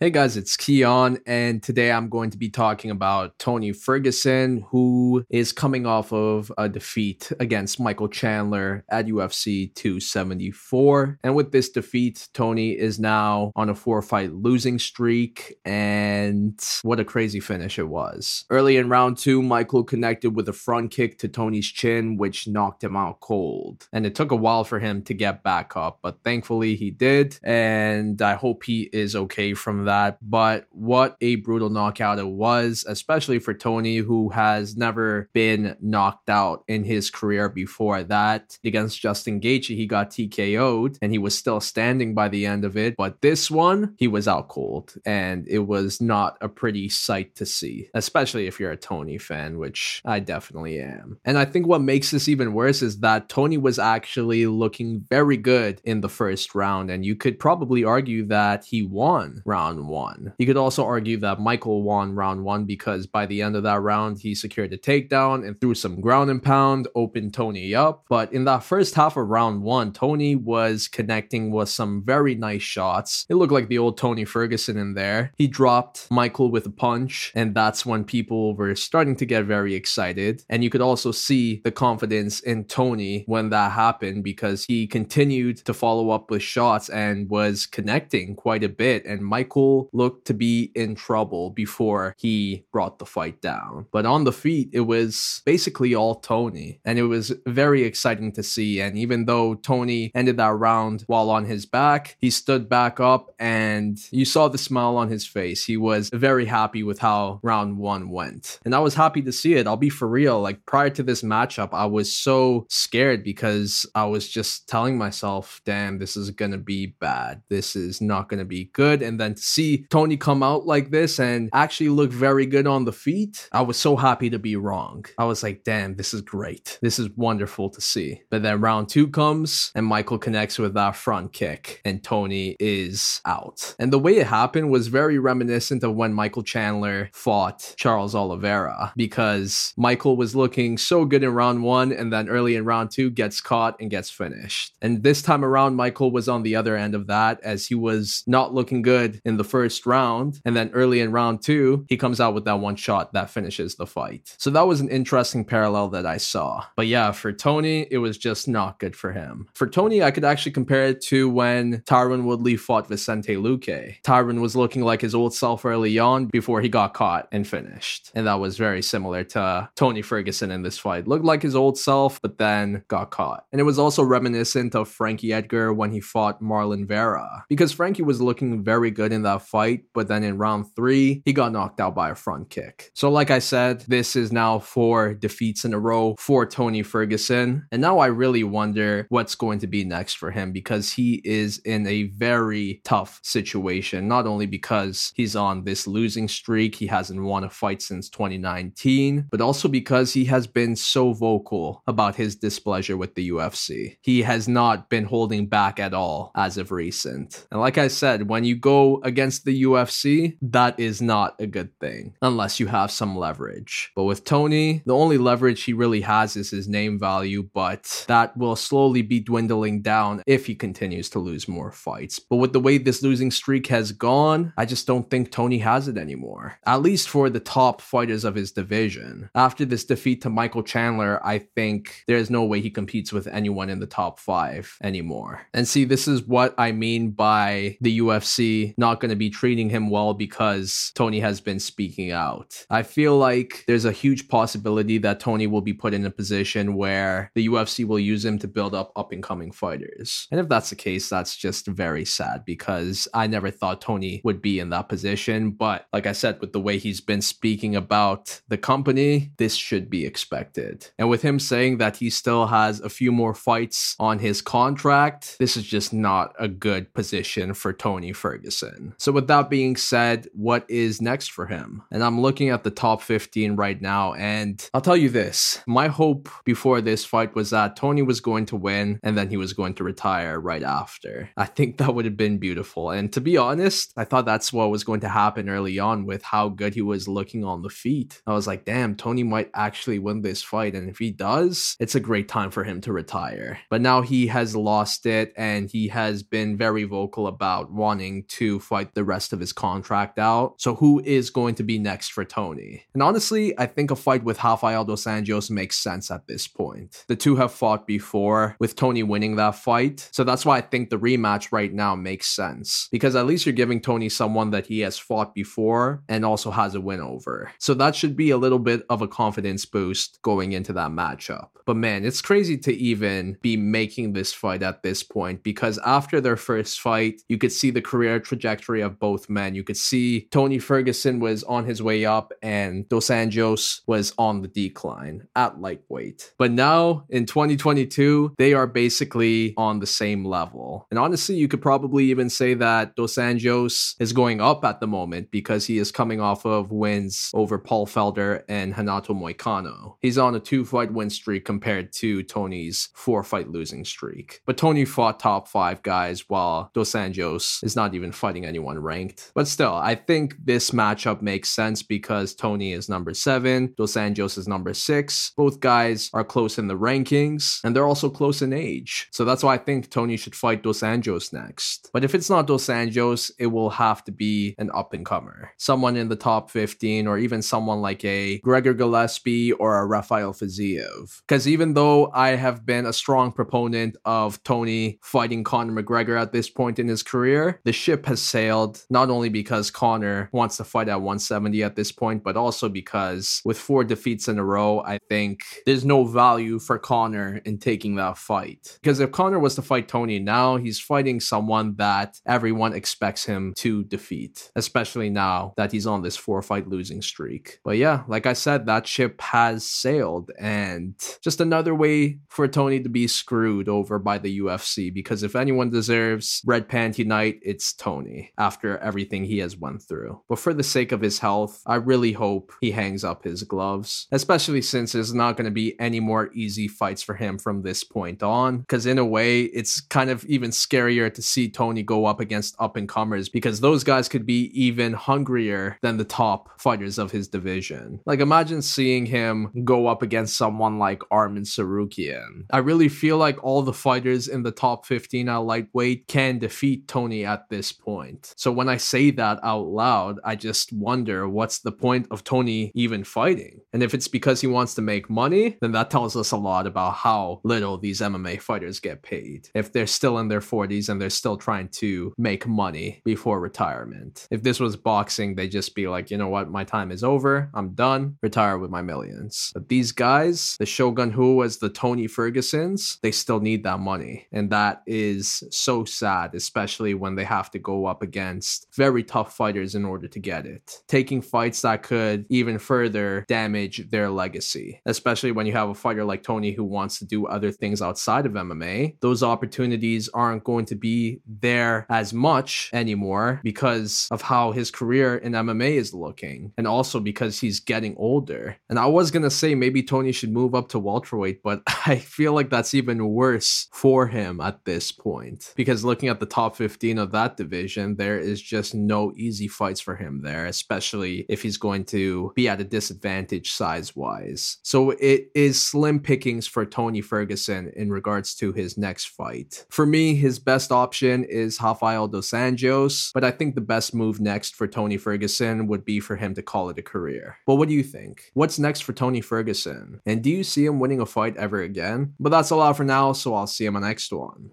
Hey guys, it's Keon, and today I'm going to be talking about Tony Ferguson, who is coming off of a defeat against Michael Chandler at UFC 274. And with this defeat, Tony is now on a four fight losing streak, and what a crazy finish it was. Early in round two, Michael connected with a front kick to Tony's chin, which knocked him out cold. And it took a while for him to get back up, but thankfully he did, and I hope he is okay from that. But what a brutal knockout it was, especially for Tony, who has never been knocked out in his career before that. Against Justin Gaethje, he got TKO'd and he was still standing by the end of it. But this one, he was out cold, and it was not a pretty sight to see, especially if you're a Tony fan, which I definitely am. And I think what makes this even worse is that Tony was actually looking very good in the first round, and you could probably argue that he won round one. You could also argue that Michael won round one because by the end of that round, he secured a takedown and threw some ground and pound, opened Tony up. But in that first half of round one, Tony was connecting with some very nice shots. It looked like the old Tony Ferguson in there. He dropped Michael with a punch, and that's when people were starting to get very excited. And you could also see the confidence in Tony when that happened because he continued to follow up with shots and was connecting quite a bit. And Michael looked to be in trouble before he brought the fight down. But on the feet, it was basically all Tony. And it was very exciting to see. And even though Tony ended that round while on his back, he stood back up and you saw the smile on his face. He was very happy with how round one went. And I was happy to see it. I'll be for real. Like prior to this matchup, I was so scared because I was just telling myself, damn, this is going to be bad. This is not going to be good. And then see Tony come out like this and actually look very good on the feet, I was so happy to be wrong. I was like, damn, this is great. This is wonderful to see. But then round two comes and Michael connects with that front kick and Tony is out. And the way it happened was very reminiscent of when Michael Chandler fought Charles Oliveira because Michael was looking so good in round one and then early in round two gets caught and gets finished. And this time around, Michael was on the other end of that as he was not looking good in the first round. And then early in round two, he comes out with that one shot that finishes the fight. So that was an interesting parallel that I saw. But yeah, for Tony, it was just not good for him. For Tony, I could actually compare it to when Tyron Woodley fought Vicente Luque. Tyron was looking like his old self early on before he got caught and finished. And that was very similar to Tony Ferguson in this fight. Looked like his old self, but then got caught. And it was also reminiscent of Frankie Edgar when he fought Marlon Vera. Because Frankie was looking very good in that fight, but then in round three, he got knocked out by a front kick. So, like I said, this is now four defeats in a row for Tony Ferguson. And now I really wonder what's going to be next for him because he is in a very tough situation. Not only because he's on this losing streak, he hasn't won a fight since 2019, but also because he has been so vocal about his displeasure with the UFC. He has not been holding back at all as of recent. And like I said, when you go against the UFC, that is not a good thing unless you have some leverage. But with Tony, the only leverage he really has is his name value, but that will slowly be dwindling down if he continues to lose more fights. But with the way this losing streak has gone, I just don't think Tony has it anymore. At least for the top fighters of his division. After this defeat to Michael Chandler, I think there's no way he competes with anyone in the top five anymore. And see, this is what I mean by the UFC not going to be treating him well because Tony has been speaking out. I feel like there's a huge possibility that Tony will be put in a position where the UFC will use him to build up up and coming fighters. And if that's the case, that's just very sad because I never thought Tony would be in that position. But like I said, with the way he's been speaking about the company, this should be expected. And with him saying that he still has a few more fights on his contract, this is just not a good position for Tony Ferguson. So, with that being said, what is next for him? And I'm looking at the top 15 right now, and I'll tell you this my hope before this fight was that Tony was going to win and then he was going to retire right after. I think that would have been beautiful. And to be honest, I thought that's what was going to happen early on with how good he was looking on the feet. I was like, damn, Tony might actually win this fight. And if he does, it's a great time for him to retire. But now he has lost it and he has been very vocal about wanting to fight the rest of his contract out. So who is going to be next for Tony? And honestly, I think a fight with Rafael dos Anjos makes sense at this point. The two have fought before, with Tony winning that fight. So that's why I think the rematch right now makes sense. Because at least you're giving Tony someone that he has fought before and also has a win over. So that should be a little bit of a confidence boost going into that matchup. But man, it's crazy to even be making this fight at this point because after their first fight, you could see the career trajectory of both men. You could see Tony Ferguson was on his way up and Dos Anjos was on the decline at lightweight. But now in 2022, they are basically on the same level. And honestly, you could probably even say that Dos Anjos is going up at the moment because he is coming off of wins over Paul Felder and Renato Moicano. He's on a two fight win streak compared to Tony's four fight losing streak. But Tony fought top five guys while Dos Anjos is not even fighting anyone ranked. But still, I think this matchup makes sense because Tony is number seven, Dos Anjos is number six. Both guys are close in the rankings and they're also close in age. So that's why I think Tony should fight Dos Anjos next. But if it's not Dos Anjos, it will have to be an up and comer. Someone in the top 15 or even someone like a Gregor Gillespie or a Rafael Fiziev. Because even though I have been a strong proponent of Tony fighting Conor McGregor at this point in his career, the ship has sailed not only because Conor wants to fight at 170 at this point, but also because with four defeats in a row, I think there's no value for Conor in taking that fight. Because if Conor was to fight Tony now, he's fighting someone that everyone expects him to defeat, especially now that he's on this four fight losing streak. But yeah, like I said, that ship has sailed and just another way for Tony to be screwed over by the UFC because if anyone deserves red panty night, it's Tony after everything he has went through. But for the sake of his health, I really hope he hangs up his gloves, especially since there's not going to be any more easy fights for him from this point on. Because in a way, it's kind of even scarier to see Tony go up against up and comers because those guys could be even hungrier than the top fighters of his division. Like imagine seeing him go up against someone like Arman Tsarukyan. I really feel like all the fighters in the top 15 at lightweight can defeat Tony at this point. So when I say that out loud, I just wonder what's the point of Tony even fighting? And if it's because he wants to make money, then that tells us a lot about how little these MMA fighters get paid. If they're still in their 40s and they're still trying to make money before retirement. If this was boxing, they'd just be like, you know what, my time is over, I'm done, retire with my millions. But these guys, the Shogun Ruas the Tony Fergusons, they still need that money. And that is so sad, especially when they have to go up against very tough fighters in order to get it. Taking fights that could even further damage their legacy, especially when you have a fighter like Tony who wants to do other things outside of MMA. Those opportunities aren't going to be there as much anymore because of how his career in MMA is looking, and also because he's getting older. And I was gonna say maybe Tony should move up to welterweight, but I feel like that's even worse for him at this point because looking at the top 15 of that division, there is just no easy fights for him there, especially if he's going to be at a disadvantage size wise. So it is slim pickings for Tony Ferguson in regards to his next fight. For me, his best option is Rafael dos Anjos, but I think the best move next for Tony Ferguson would be for him to call it a career. But what do you think? What's next for Tony Ferguson? And do you see him winning a fight ever again? But that's a lot for now, so I'll see you in my next one.